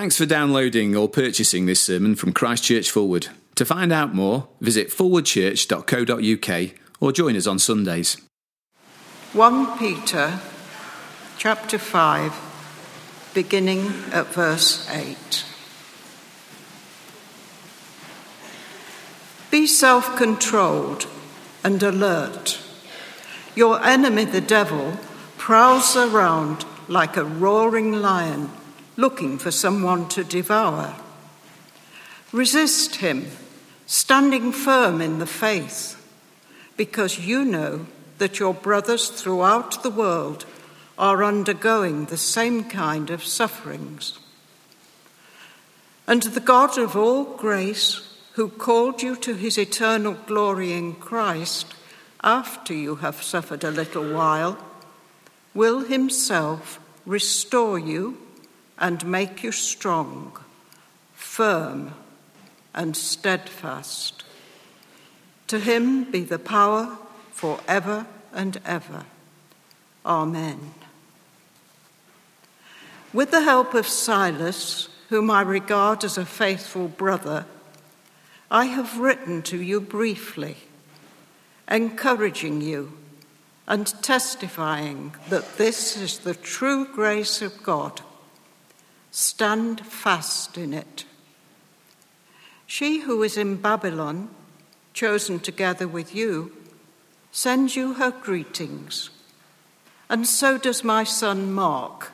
Thanks for downloading or purchasing this sermon from Christchurch Fulwood. To find out more, visit fulwoodchurch.co.uk or join us on Sundays. 1 Peter chapter 5 beginning at verse 8 Be self-controlled and alert your enemy the devil prowls around like a roaring lion looking for someone to devour. Resist him, standing firm in the faith, because you know that your brothers throughout the world are undergoing the same kind of sufferings. And the God of all grace, who called you to his eternal glory in Christ after you have suffered a little while, will himself restore you and make you strong, firm, and steadfast. To him be the power for ever and ever. Amen. With the help of Silas, whom I regard as a faithful brother, I have written to you briefly, encouraging you and testifying that this is the true grace of God Stand fast in it. She who is in Babylon, chosen together with you, sends you her greetings, and so does my son Mark.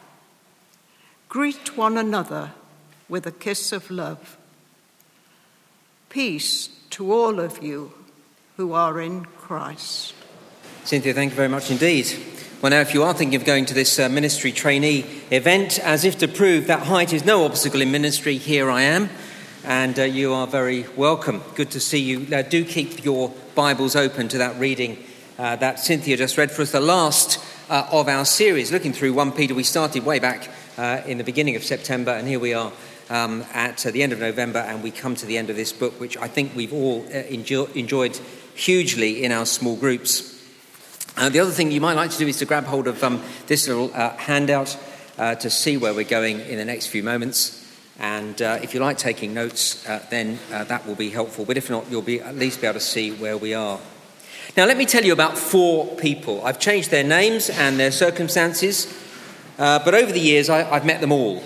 Greet one another with a kiss of love. Peace to all of you who are in Christ. Cynthia, thank you very much indeed. Well, now, if you are thinking of going to this uh, ministry trainee event, as if to prove that height is no obstacle in ministry, here I am, and uh, you are very welcome. Good to see you. Uh, do keep your Bibles open to that reading uh, that Cynthia just read for us, the last uh, of our series, looking through 1 Peter. We started way back uh, in the beginning of September, and here we are um, at the end of November, and we come to the end of this book, which I think we've all enjoy- enjoyed hugely in our small groups. Uh, the other thing you might like to do is to grab hold of um, this little uh, handout uh, to see where we're going in the next few moments. And uh, if you like taking notes, uh, then uh, that will be helpful. But if not, you'll be at least be able to see where we are. Now, let me tell you about four people. I've changed their names and their circumstances, but over the years, I, I've met them all.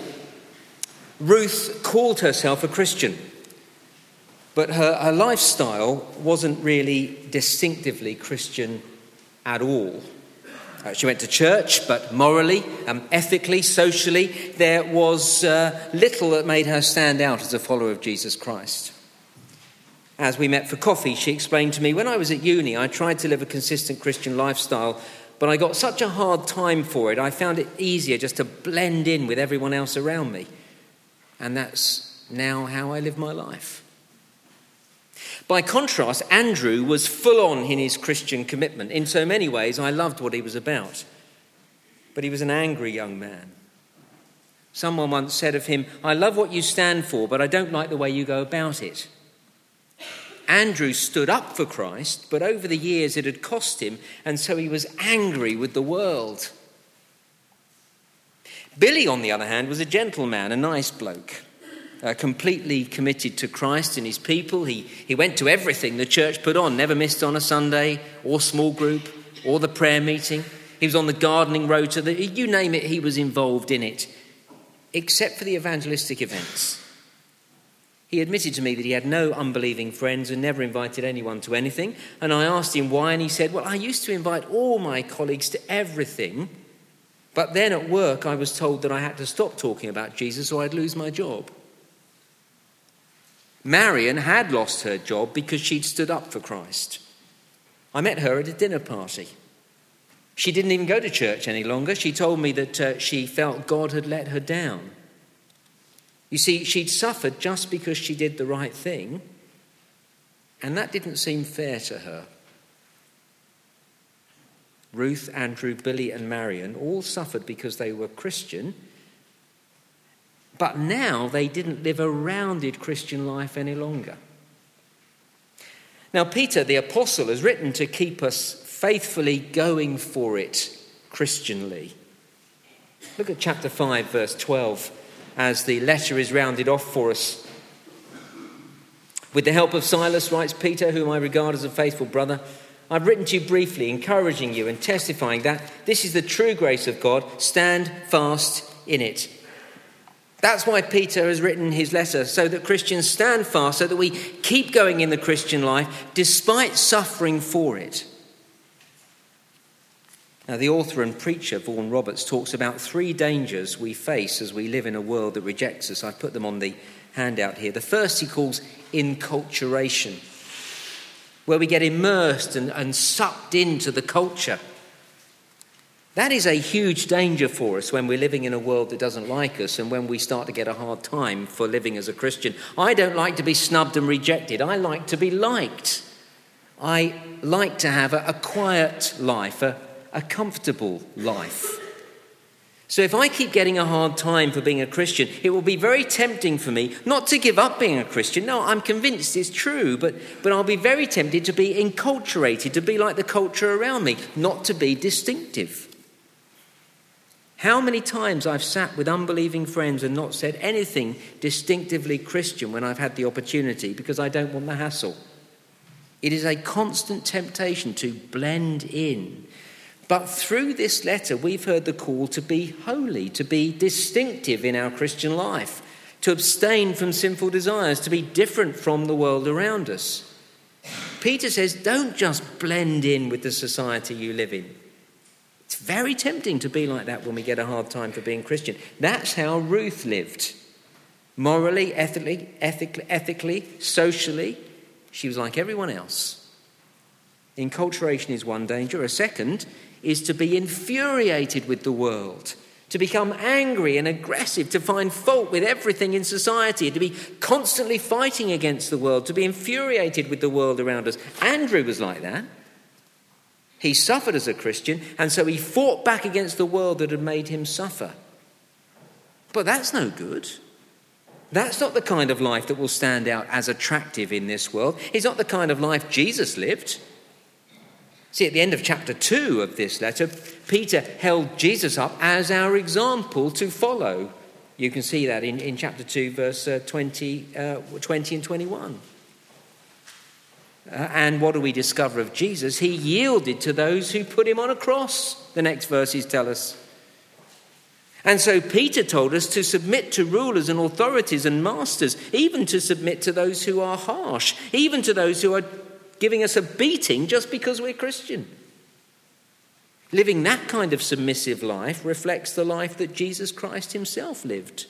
Ruth called herself a Christian, but her, her lifestyle wasn't really distinctively Christian at all. Uh, she went to church, but morally, um, ethically, socially, there was uh, little that made her stand out as a follower of Jesus Christ. As we met for coffee, she explained to me when I was at uni, I tried to live a consistent Christian lifestyle, but I got such a hard time for it, I found it easier just to blend in with everyone else around me. And that's now how I live my life. By contrast, Andrew was full on in his Christian commitment. In so many ways, I loved what he was about. But he was an angry young man. Someone once said of him, I love what you stand for, but I don't like the way you go about it. Andrew stood up for Christ, but over the years it had cost him, and so he was angry with the world. Billy, on the other hand, was a gentleman, a nice bloke uh, completely committed to Christ and his people. He, he went to everything the church put on, never missed on a Sunday or small group or the prayer meeting. He was on the gardening rota, the, you name it, he was involved in it, except for the evangelistic events. He admitted to me that he had no unbelieving friends and never invited anyone to anything. And I asked him why, and he said, Well, I used to invite all my colleagues to everything, but then at work I was told that I had to stop talking about Jesus or I'd lose my job. Marion had lost her job because she'd stood up for Christ. I met her at a dinner party. She didn't even go to church any longer. She told me that uh, she felt God had let her down. You see, she'd suffered just because she did the right thing, and that didn't seem fair to her. Ruth, Andrew, Billy, and Marion all suffered because they were Christian but now they didn't live a rounded Christian life any longer. Now, Peter, the apostle, has written to keep us faithfully going for it Christianly. Look at chapter 5, verse 12. as the letter is rounded off for us. With the help of Silas, writes Peter, whom I regard as a faithful brother, I've written to you briefly, encouraging you and testifying that this is the true grace of God. Stand fast in it. That's why Peter has written his letter, so that Christians stand fast, so that we keep going in the Christian life despite suffering for it. Now, the author and preacher, Vaughan Roberts, talks about three dangers we face as we live in a world that rejects us. I've put them on the handout here. The first he calls enculturation where we get immersed and, and sucked into the culture. That is a huge danger for us when we're living in a world that doesn't like us and when we start to get a hard time for living as a Christian. I don't like to be snubbed and rejected. I like to be liked. I like to have a, a quiet life, a, a comfortable life. So if I keep getting a hard time for being a Christian, it will be very tempting for me not to give up being a Christian. No, I'm convinced it's true, but, but I'll be very tempted to be enculturated, to be like the culture around me, not to be distinctive. How many times I've sat with unbelieving friends and not said anything distinctively Christian when I've had the opportunity because I don't want the hassle. It is a constant temptation to blend in but through this letter, we've heard the call to be holy, to be distinctive in our Christian life, to abstain from sinful desires, to be different from the world around us. Peter says, don't just blend in with the society you live in. It's very tempting to be like that when we get a hard time for being Christian. That's how Ruth lived. Morally, ethically, ethically, ethically socially, she was like everyone else. Enculturation is one danger. A second is to be infuriated with the world, to become angry and aggressive, to find fault with everything in society, to be constantly fighting against the world, to be infuriated with the world around us. Andrew was like that. He suffered as a Christian, and so he fought back against the world that had made him suffer. But that's no good. That's not the kind of life that will stand out as attractive in this world. It's not the kind of life Jesus lived. See, at the end of chapter 2 of this letter, Peter held Jesus up as our example to follow. You can see that in, in chapter 2, verse uh, 20, uh, 20 and 21. Uh, and what do we discover of Jesus? He yielded to those who put him on a cross, the next verses tell us. And so Peter told us to submit to rulers and authorities and masters, even to submit to those who are harsh, even to those who are giving us a beating just because we're Christian. Living that kind of submissive life reflects the life that Jesus Christ himself lived.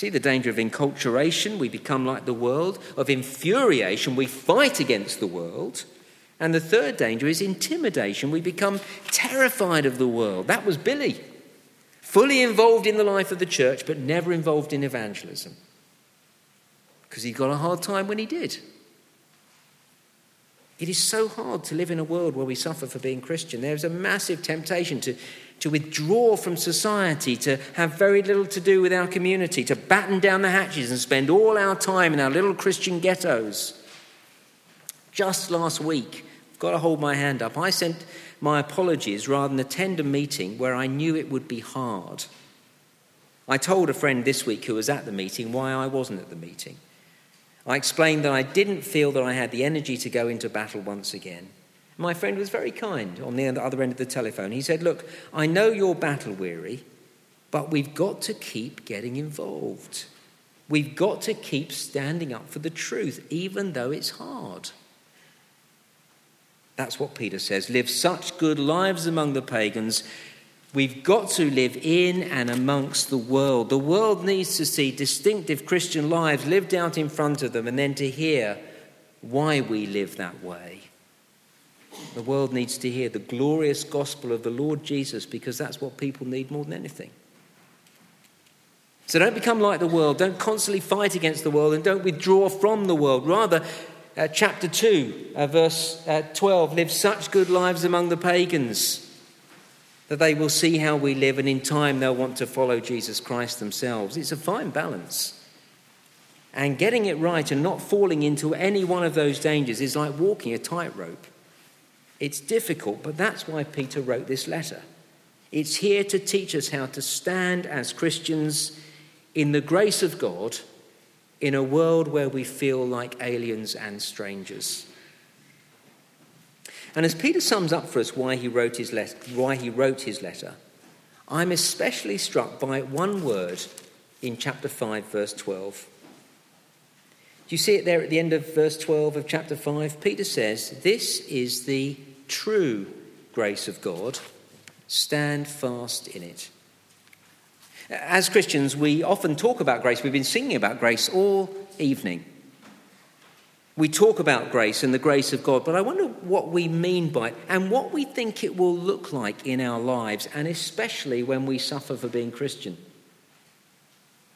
See the danger of enculturation, we become like the world, of infuriation, we fight against the world. And the third danger is intimidation, we become terrified of the world. That was Billy, fully involved in the life of the church, but never involved in evangelism. Because he got a hard time when he did. It is so hard to live in a world where we suffer for being Christian. There's a massive temptation to, to withdraw from society, to have very little to do with our community, to batten down the hatches and spend all our time in our little Christian ghettos. Just last week, I've got to hold my hand up, I sent my apologies rather than attend a meeting where I knew it would be hard. I told a friend this week who was at the meeting why I wasn't at the meeting. I explained that I didn't feel that I had the energy to go into battle once again. My friend was very kind on the other end of the telephone. He said, Look, I know you're battle weary, but we've got to keep getting involved. We've got to keep standing up for the truth, even though it's hard. That's what Peter says. Live such good lives among the pagans We've got to live in and amongst the world. The world needs to see distinctive Christian lives lived out in front of them and then to hear why we live that way. The world needs to hear the glorious gospel of the Lord Jesus because that's what people need more than anything. So don't become like the world. Don't constantly fight against the world and don't withdraw from the world. Rather, uh, chapter 2, uh, verse uh, 12 live such good lives among the pagans that they will see how we live and in time they'll want to follow Jesus Christ themselves. It's a fine balance. And getting it right and not falling into any one of those dangers is like walking a tightrope. It's difficult, but that's why Peter wrote this letter. It's here to teach us how to stand as Christians in the grace of God in a world where we feel like aliens and strangers. And as Peter sums up for us why he wrote his, why he wrote his letter, I'm especially struck by one word in chapter 5, verse 12. Do you see it there at the end of verse 12 of chapter 5? Peter says, This is the true grace of God. Stand fast in it. As Christians, we often talk about grace. We've been singing about grace all evening. We talk about grace and the grace of God, but I wonder what we mean by it and what we think it will look like in our lives, and especially when we suffer for being Christian.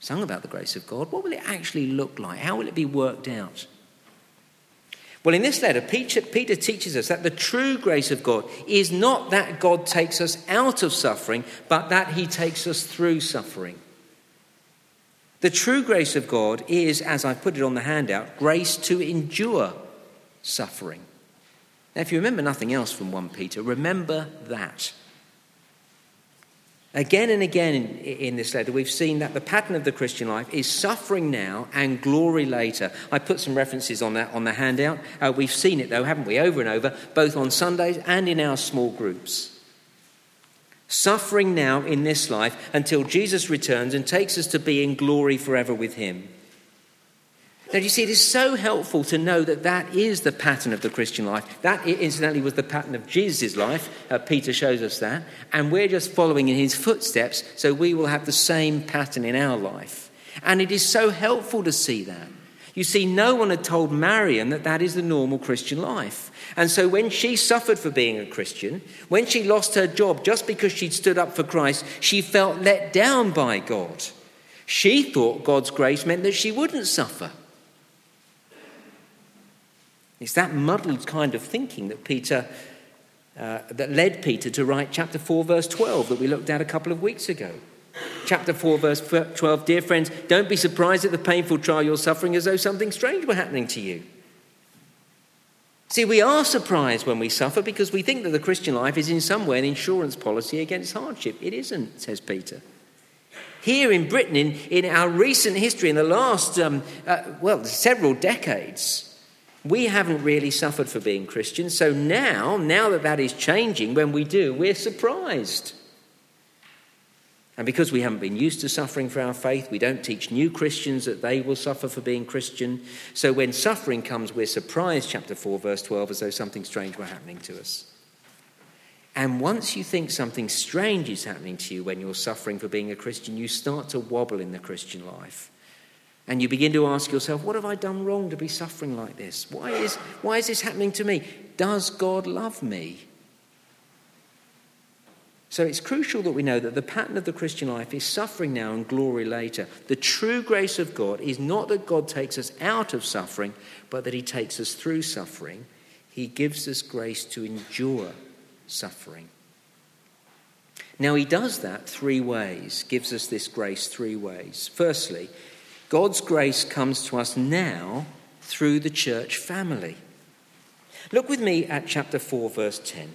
Sung about the grace of God. What will it actually look like? How will it be worked out? Well, in this letter, Peter, teaches us that the true grace of God is not that God takes us out of suffering, but that he takes us through suffering. The true grace of God is, as I put it on the handout, grace to endure suffering. Now, if you remember nothing else from 1 Peter, remember that. Again and again in, this letter, we've seen that the pattern of the Christian life is suffering now and glory later. I put some references on that on the handout. Uh, we've seen it, though, haven't we, over and over, both on Sundays and in our small groups. Suffering now in this life until Jesus returns and takes us to be in glory forever with Him. Now, you see, it is so helpful to know that that is the pattern of the Christian life. That, incidentally, was the pattern of Jesus' life. Uh, Peter shows us that. And we're just following in his footsteps, so we will have the same pattern in our life. And it is so helpful to see that. You see, no one had told Marion that that is the normal Christian life. And so when she suffered for being a Christian, when she lost her job just because she'd stood up for Christ, she felt let down by God. She thought God's grace meant that she wouldn't suffer. It's that muddled kind of thinking that Peter uh, that led Peter to write chapter 4 verse 12 that we looked at a couple of weeks ago. Chapter 4 verse 12 Dear friends, don't be surprised at the painful trial you're suffering as though something strange were happening to you. See, we are surprised when we suffer because we think that the Christian life is in some way an insurance policy against hardship. It isn't, says Peter. Here in Britain, in, in our recent history, in the last, um, uh, well, several decades, we haven't really suffered for being Christians. So now, now that that is changing, when we do, we're surprised. And because we haven't been used to suffering for our faith, we don't teach new Christians that they will suffer for being Christian. So when suffering comes, we're surprised, chapter 4, verse 12, as though something strange were happening to us. And once you think something strange is happening to you when you're suffering for being a Christian, you start to wobble in the Christian life. And you begin to ask yourself, what have I done wrong to be suffering like this? Why is, why is this happening to me? Does God love me? So it's crucial that we know that the pattern of the Christian life is suffering now and glory later. The true grace of God is not that God takes us out of suffering, but that He takes us through suffering. He gives us grace to endure suffering. Now, He does that three ways, gives us this grace three ways. Firstly, God's grace comes to us now through the church family. Look with me at chapter 4, verse 10.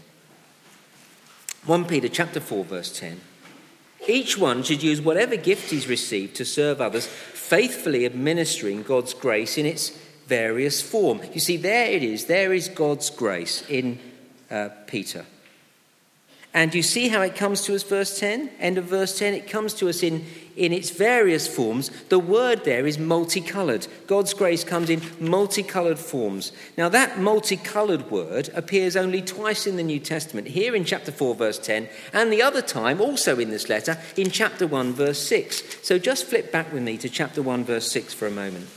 1 Peter chapter 4 verse 10. Each one should use whatever gift he's received to serve others, faithfully administering God's grace in its various form. You see, there it is. There is God's grace in uh, Peter. And you see how it comes to us, verse 10? End of verse 10. It comes to us in, in its various forms. The word there is multicolored. God's grace comes in multicolored forms. Now, that multicolored word appears only twice in the New Testament, here in chapter 4, verse 10, and the other time, also in this letter, in chapter 1, verse 6. So just flip back with me to chapter 1, verse 6 for a moment.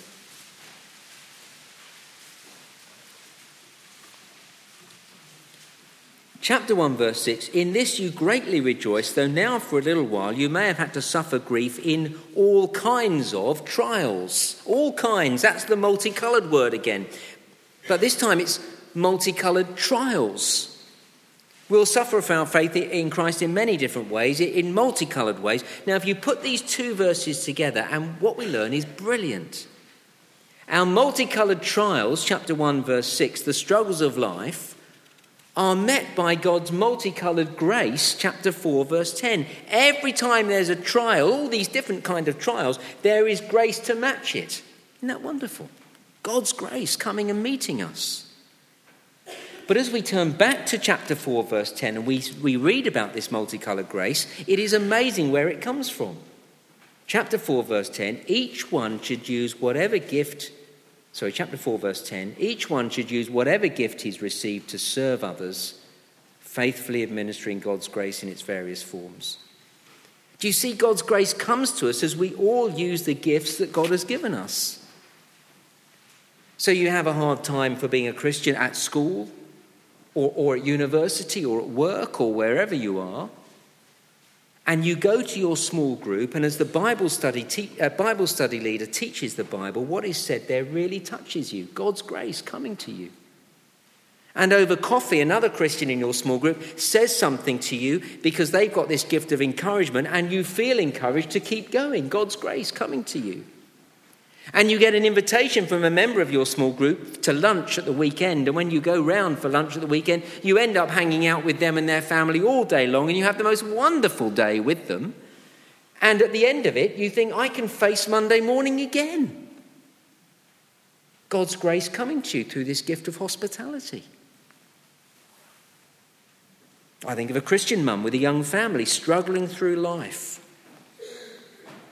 Chapter 1, verse 6 In this you greatly rejoice, though now for a little while you may have had to suffer grief in all kinds of trials. All kinds, that's the multicolored word again. But this time it's multicolored trials. We'll suffer for our faith in Christ in many different ways, in multicolored ways. Now, if you put these two verses together, and what we learn is brilliant. Our multicolored trials, chapter 1, verse 6, the struggles of life, are met by God's multicolored grace, chapter 4, verse 10. Every time there's a trial, all these different kind of trials, there is grace to match it. Isn't that wonderful? God's grace coming and meeting us. But as we turn back to chapter 4, verse 10, and we, we read about this multicolored grace, it is amazing where it comes from. Chapter 4, verse 10 each one should use whatever gift Sorry, chapter 4, verse 10. Each one should use whatever gift he's received to serve others, faithfully administering God's grace in its various forms. Do you see God's grace comes to us as we all use the gifts that God has given us? So you have a hard time for being a Christian at school or, or at university or at work or wherever you are and you go to your small group, and as the Bible study, te- uh, Bible study leader teaches the Bible, what is said there really touches you God's grace coming to you. And over coffee, another Christian in your small group says something to you because they've got this gift of encouragement, and you feel encouraged to keep going. God's grace coming to you. And you get an invitation from a member of your small group to lunch at the weekend. And when you go round for lunch at the weekend, you end up hanging out with them and their family all day long, and you have the most wonderful day with them. And at the end of it, you think, I can face Monday morning again. God's grace coming to you through this gift of hospitality. I think of a Christian mum with a young family struggling through life.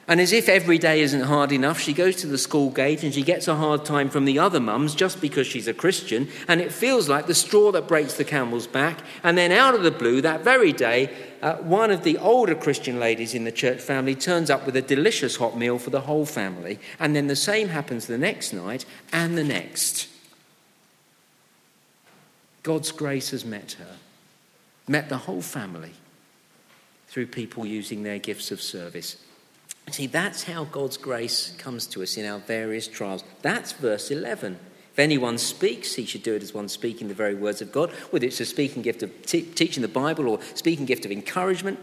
And as if every day isn't hard enough, she goes to the school gate and she gets a hard time from the other mums just because she's a Christian. And it feels like the straw that breaks the camel's back. And then, out of the blue, that very day, uh, one of the older Christian ladies in the church family turns up with a delicious hot meal for the whole family. And then the same happens the next night and the next. God's grace has met her, met the whole family through people using their gifts of service. See, that's how God's grace comes to us in our various trials. That's verse 11. If anyone speaks, he should do it as one speaking the very words of God, whether it's a speaking gift of teaching the Bible or speaking gift of encouragement.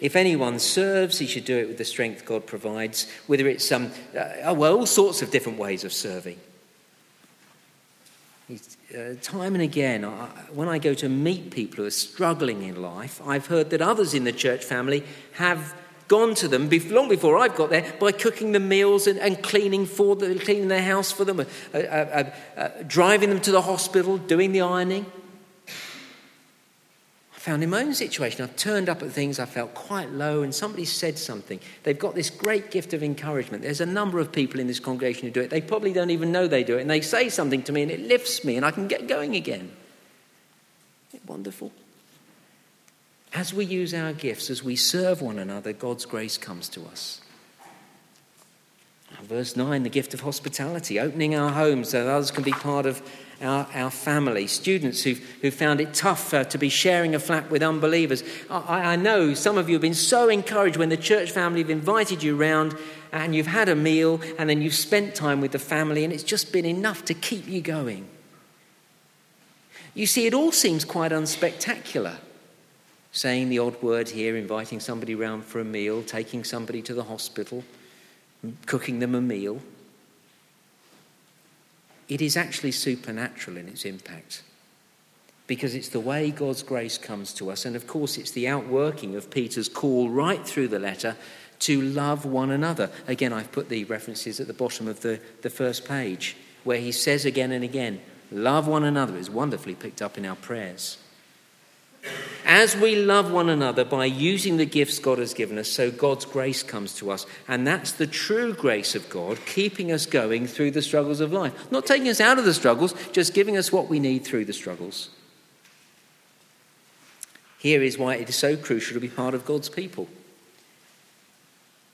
If anyone serves, he should do it with the strength God provides, whether it's um, uh, well, all sorts of different ways of serving. Uh, time and again, I, when I go to meet people who are struggling in life, I've heard that others in the church family have gone to them long before I've got there by cooking them meals and, and cleaning for them, cleaning their house for them, uh, uh, uh, uh, driving them to the hospital, doing the ironing. I found in my own situation, I've turned up at things I felt quite low, and somebody said something. They've got this great gift of encouragement. There's a number of people in this congregation who do it. They probably don't even know they do it, and they say something to me, and it lifts me, and I can get going again. Isn't it wonderful? As we use our gifts, as we serve one another, God's grace comes to us. Verse 9, the gift of hospitality, opening our homes so that others can be part of our, our family. Students who've, who found it tough uh, to be sharing a flat with unbelievers. I, I know some of you have been so encouraged when the church family have invited you round and you've had a meal and then you've spent time with the family and it's just been enough to keep you going. You see, it all seems quite unspectacular saying the odd word here, inviting somebody round for a meal, taking somebody to the hospital, cooking them a meal. It is actually supernatural in its impact because it's the way God's grace comes to us. And of course, it's the outworking of Peter's call right through the letter to love one another. Again, I've put the references at the bottom of the, the first page where he says again and again, love one another is wonderfully picked up in our prayers. As we love one another by using the gifts God has given us, so God's grace comes to us. And that's the true grace of God, keeping us going through the struggles of life. Not taking us out of the struggles, just giving us what we need through the struggles. Here is why it is so crucial to be part of God's people.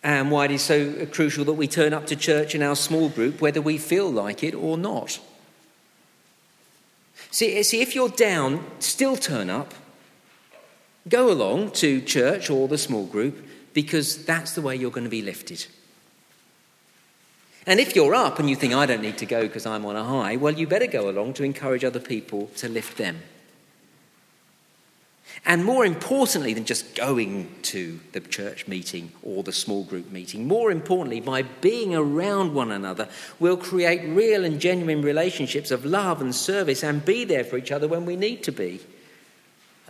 And why it is so crucial that we turn up to church in our small group, whether we feel like it or not. See, see if you're down, still turn up Go along to church or the small group because that's the way you're going to be lifted. And if you're up and you think, I don't need to go because I'm on a high, well, you better go along to encourage other people to lift them. And more importantly than just going to the church meeting or the small group meeting, more importantly, by being around one another, we'll create real and genuine relationships of love and service and be there for each other when we need to be.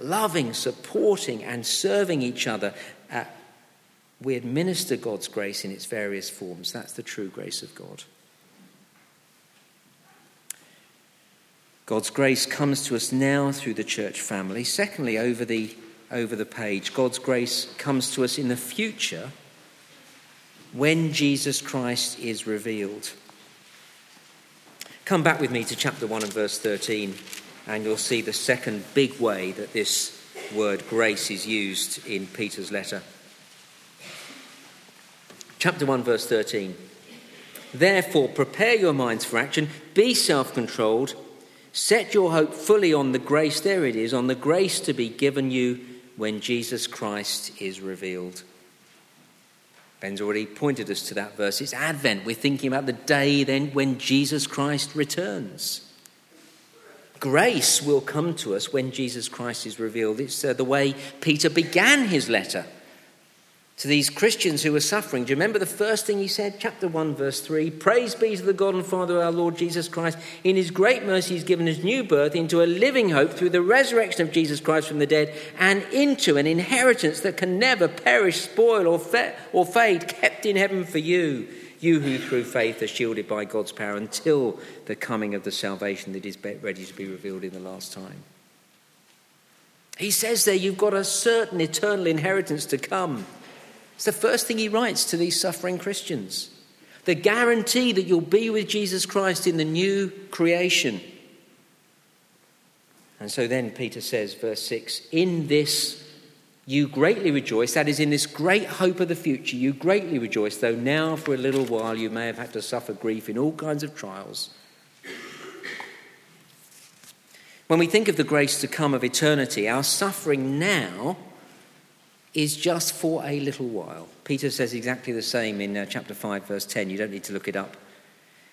Loving, supporting, and serving each other. Uh, we administer God's grace in its various forms. That's the true grace of God. God's grace comes to us now through the church family. Secondly, over the, over the page, God's grace comes to us in the future when Jesus Christ is revealed. Come back with me to chapter 1 and verse 13, and you'll see the second big way that this word grace is used in Peter's letter. Chapter 1, verse 13. Therefore, prepare your minds for action, be self controlled Set your hope fully on the grace, there it is, on the grace to be given you when Jesus Christ is revealed. Ben's already pointed us to that verse. It's Advent. We're thinking about the day then when Jesus Christ returns. Grace will come to us when Jesus Christ is revealed. It's uh, the way Peter began his letter to these Christians who were suffering. Do you remember the first thing he said? Chapter 1, verse 3 Praise be to the God and Father of our Lord Jesus Christ. In his great mercy, he's given us new birth into a living hope through the resurrection of Jesus Christ from the dead and into an inheritance that can never perish, spoil, or, or fade, kept in heaven for you. You who through faith are shielded by God's power until the coming of the salvation that is ready to be revealed in the last time. He says there, you've got a certain eternal inheritance to come. It's the first thing he writes to these suffering Christians. The guarantee that you'll be with Jesus Christ in the new creation. And so then Peter says, verse 6 In this you greatly rejoice, that is, in this great hope of the future, you greatly rejoice, though now for a little while you may have had to suffer grief in all kinds of trials. When we think of the grace to come of eternity, our suffering now is just for a little while. Peter says exactly the same in uh, chapter 5, verse 10. You don't need to look it up.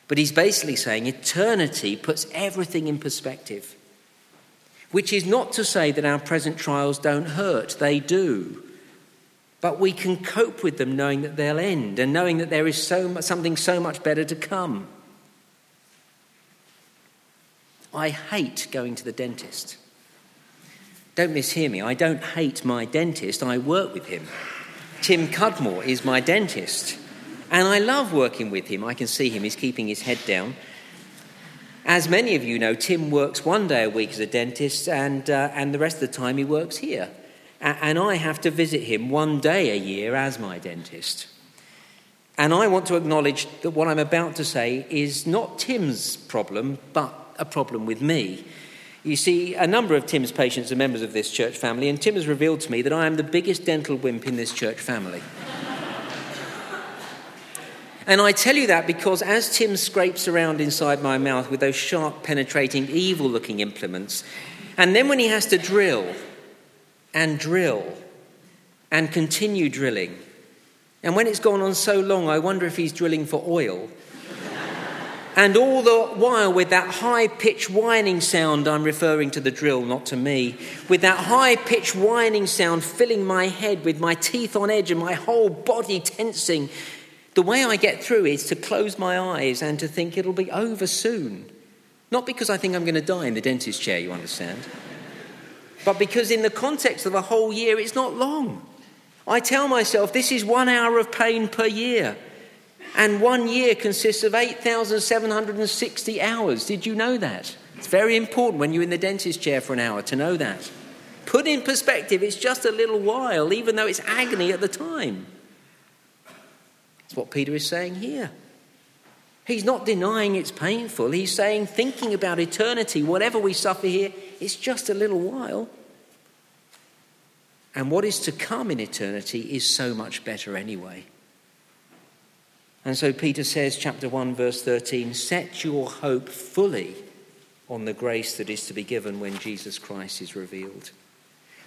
But he's basically saying eternity puts everything in perspective, which is not to say that our present trials don't hurt, they do. But we can cope with them knowing that they'll end and knowing that there is so much, something so much better to come. I hate going to the dentist. Don't mishear me, I don't hate my dentist, I work with him. Tim Cudmore is my dentist, and I love working with him. I can see him, he's keeping his head down. As many of you know, Tim works one day a week as a dentist, and, uh, and the rest of the time he works here. and I have to visit him one day a year as my dentist. And I want to acknowledge that what I'm about to say is not Tim's problem, but a problem with me. You see, a number of Tim's patients are members of this church family, and Tim has revealed to me that I am the biggest dental wimp in this church family. And I tell you that because as Tim scrapes around inside my mouth with those sharp, penetrating, evil looking implements, and then when he has to drill and drill and continue drilling, and when it's gone on so long, I wonder if he's drilling for oil. And all the while, with that high pitched whining sound, I'm referring to the drill, not to me, with that high pitched whining sound filling my head with my teeth on edge and my whole body tensing, the way I get through is to close my eyes and to think it'll be over soon. Not because I think I'm going to die in the dentist chair, you understand, but because in the context of a whole year, it's not long. I tell myself this is one hour of pain per year. And one year consists of 8,760 hours. Did you know that? It's very important when you're in the dentist chair for an hour to know that. Put in perspective, it's just a little while, even though it's agony at the time. That's what Peter is saying here. He's not denying it's painful. He's saying, thinking about eternity, whatever we suffer here, it's just a little while. And what is to come in eternity is so much better anyway. And so Peter says, chapter 1, verse 13, set your hope fully on the grace that is to be given when Jesus Christ is revealed.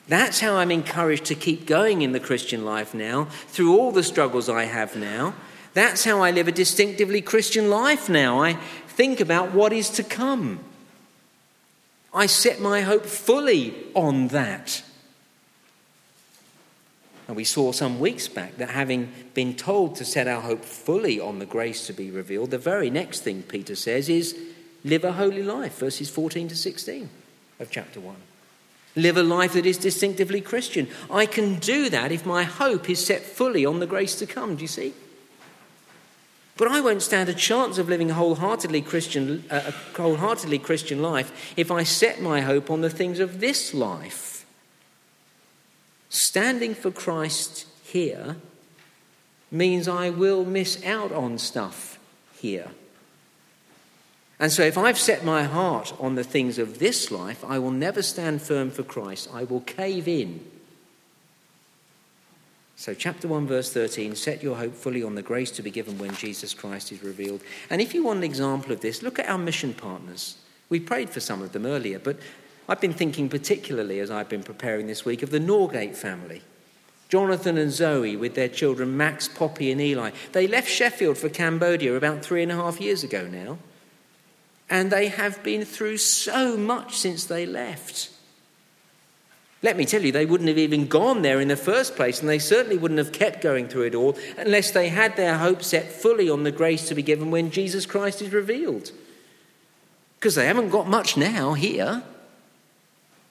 That's how I'm encouraged to keep going in the Christian life now, through all the struggles I have now. That's how I live a distinctively Christian life now. I think about what is to come. I set my hope fully on that. And we saw some weeks back that having been told to set our hope fully on the grace to be revealed, the very next thing Peter says is live a holy life, verses 14 to 16 of chapter 1. Live a life that is distinctively Christian. I can do that if my hope is set fully on the grace to come. Do you see? But I won't stand a chance of living a wholeheartedly Christian, uh, a wholeheartedly Christian life if I set my hope on the things of this life. Standing for Christ here means I will miss out on stuff here. And so, if I've set my heart on the things of this life, I will never stand firm for Christ. I will cave in. So, chapter 1, verse 13 set your hope fully on the grace to be given when Jesus Christ is revealed. And if you want an example of this, look at our mission partners. We prayed for some of them earlier, but I've been thinking particularly as I've been preparing this week of the Norgate family. Jonathan and Zoe, with their children Max, Poppy, and Eli. They left Sheffield for Cambodia about three and a half years ago now. And they have been through so much since they left. Let me tell you, they wouldn't have even gone there in the first place, and they certainly wouldn't have kept going through it all unless they had their hope set fully on the grace to be given when Jesus Christ is revealed. Because they haven't got much now here.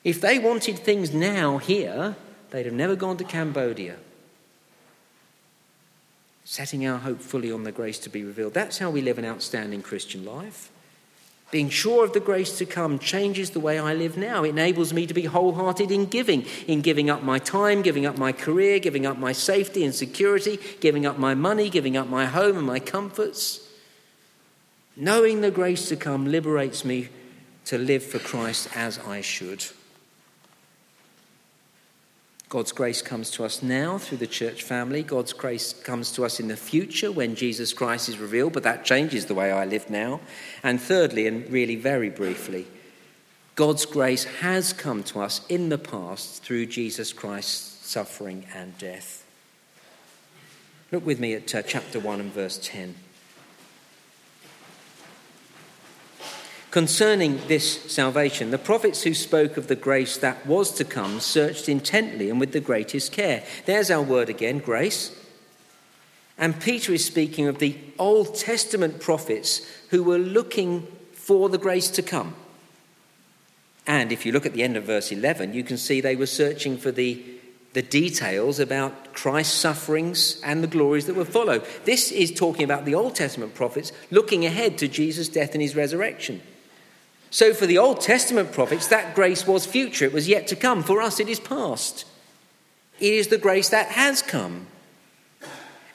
If they wanted things now here, they'd have never gone to Cambodia. Setting our hope fully on the grace to be revealed. That's how we live an outstanding Christian life. Being sure of the grace to come changes the way I live now. It enables me to be wholehearted in giving, in giving up my time, giving up my career, giving up my safety and security, giving up my money, giving up my home and my comforts. Knowing the grace to come liberates me to live for Christ as I should. God's grace comes to us now through the church family. God's grace comes to us in the future when Jesus Christ is revealed, but that changes the way I live now. And thirdly, and really very briefly, God's grace has come to us in the past through Jesus Christ's suffering and death. Look with me at uh, chapter 1 and verse 10. Concerning this salvation, the prophets who spoke of the grace that was to come searched intently and with the greatest care. There's our word again, grace. And Peter is speaking of the Old Testament prophets who were looking for the grace to come. And if you look at the end of verse 11, you can see they were searching for the, the details about Christ's sufferings and the glories that would follow. This is talking about the Old Testament prophets looking ahead to Jesus' death and his resurrection. So, for the Old Testament prophets, that grace was future, it was yet to come. For us, it is past. It is the grace that has come.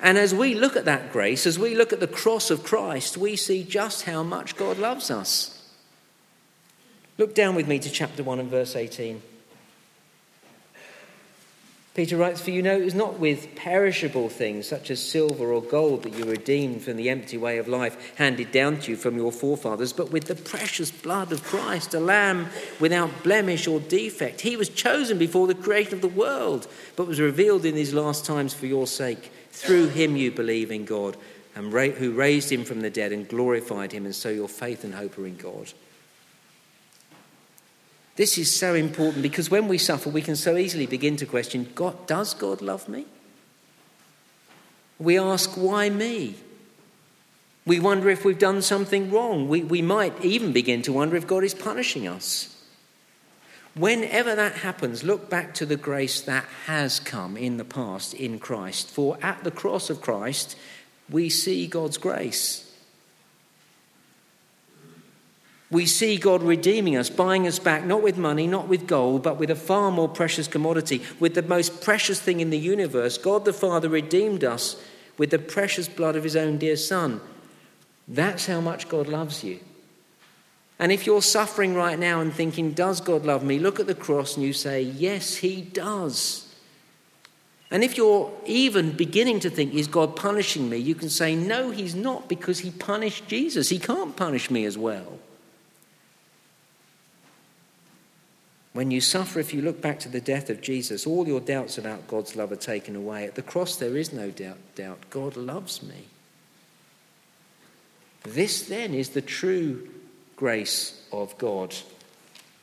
And as we look at that grace, as we look at the cross of Christ, we see just how much God loves us. Look down with me to chapter 1 and verse 18. Peter writes, For you know it was not with perishable things such as silver or gold that you redeemed from the empty way of life handed down to you from your forefathers, but with the precious blood of Christ, a lamb without blemish or defect. He was chosen before the creation of the world, but was revealed in these last times for your sake. Through him you believe in God, and who raised him from the dead and glorified him, and so your faith and hope are in God. This is so important because when we suffer, we can so easily begin to question God, does God love me? We ask, why me? We wonder if we've done something wrong. We, we might even begin to wonder if God is punishing us. Whenever that happens, look back to the grace that has come in the past in Christ. For at the cross of Christ, we see God's grace. We see God redeeming us, buying us back, not with money, not with gold, but with a far more precious commodity, with the most precious thing in the universe. God the Father redeemed us with the precious blood of his own dear Son. That's how much God loves you. And if you're suffering right now and thinking, Does God love me? Look at the cross and you say, Yes, he does. And if you're even beginning to think, Is God punishing me? You can say, No, he's not, because he punished Jesus. He can't punish me as well. When you suffer, if you look back to the death of Jesus, all your doubts about God's love are taken away. At the cross, there is no doubt. doubt. God loves me. This then is the true grace of God,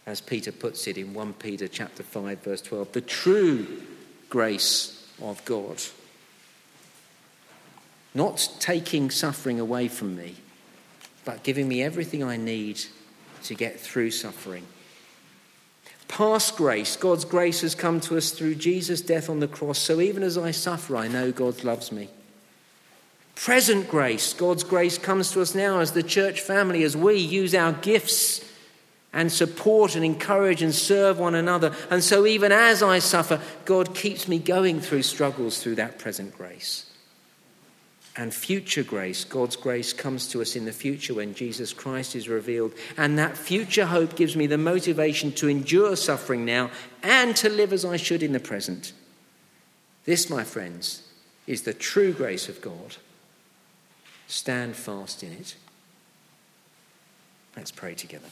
as Peter puts it in 1 Peter chapter 5, verse 12. The true grace of God. Not taking suffering away from me, but giving me everything I need to get through suffering Past grace, God's grace has come to us through Jesus' death on the cross. So even as I suffer, I know God loves me. Present grace, God's grace comes to us now as the church family, as we use our gifts and support and encourage and serve one another. And so, even as I suffer, God keeps me going through struggles through that present grace. And future grace, God's grace, comes to us in the future when Jesus Christ is revealed. And that future hope gives me the motivation to endure suffering now and to live as I should in the present. This, my friends, is the true grace of God. Stand fast in it. Let's pray together.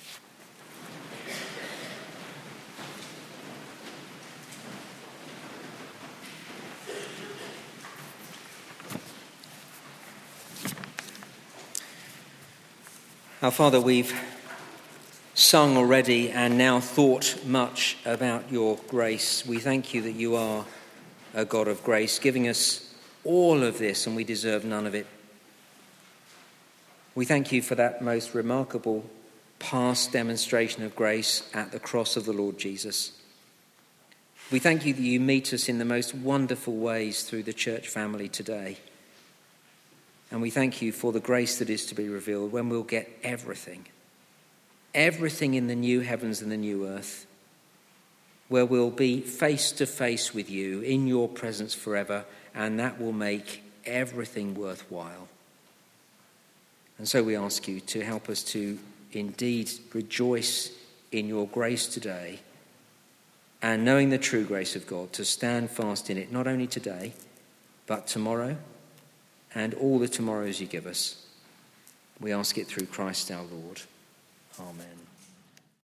Our Father, we've sung already and now thought much about your grace. We thank you that you are a God of grace, giving us all of this, and we deserve none of it. We thank you for that most remarkable past demonstration of grace at the cross of the Lord Jesus. We thank you that you meet us in the most wonderful ways through the church family today. And we thank you for the grace that is to be revealed when we'll get everything, everything in the new heavens and the new earth, where we'll be face to face with you in your presence forever, and that will make everything worthwhile. And so we ask you to help us to indeed rejoice in your grace today and knowing the true grace of God, to stand fast in it, not only today, but tomorrow and all the tomorrows you give us. We ask it through Christ our Lord. Amen.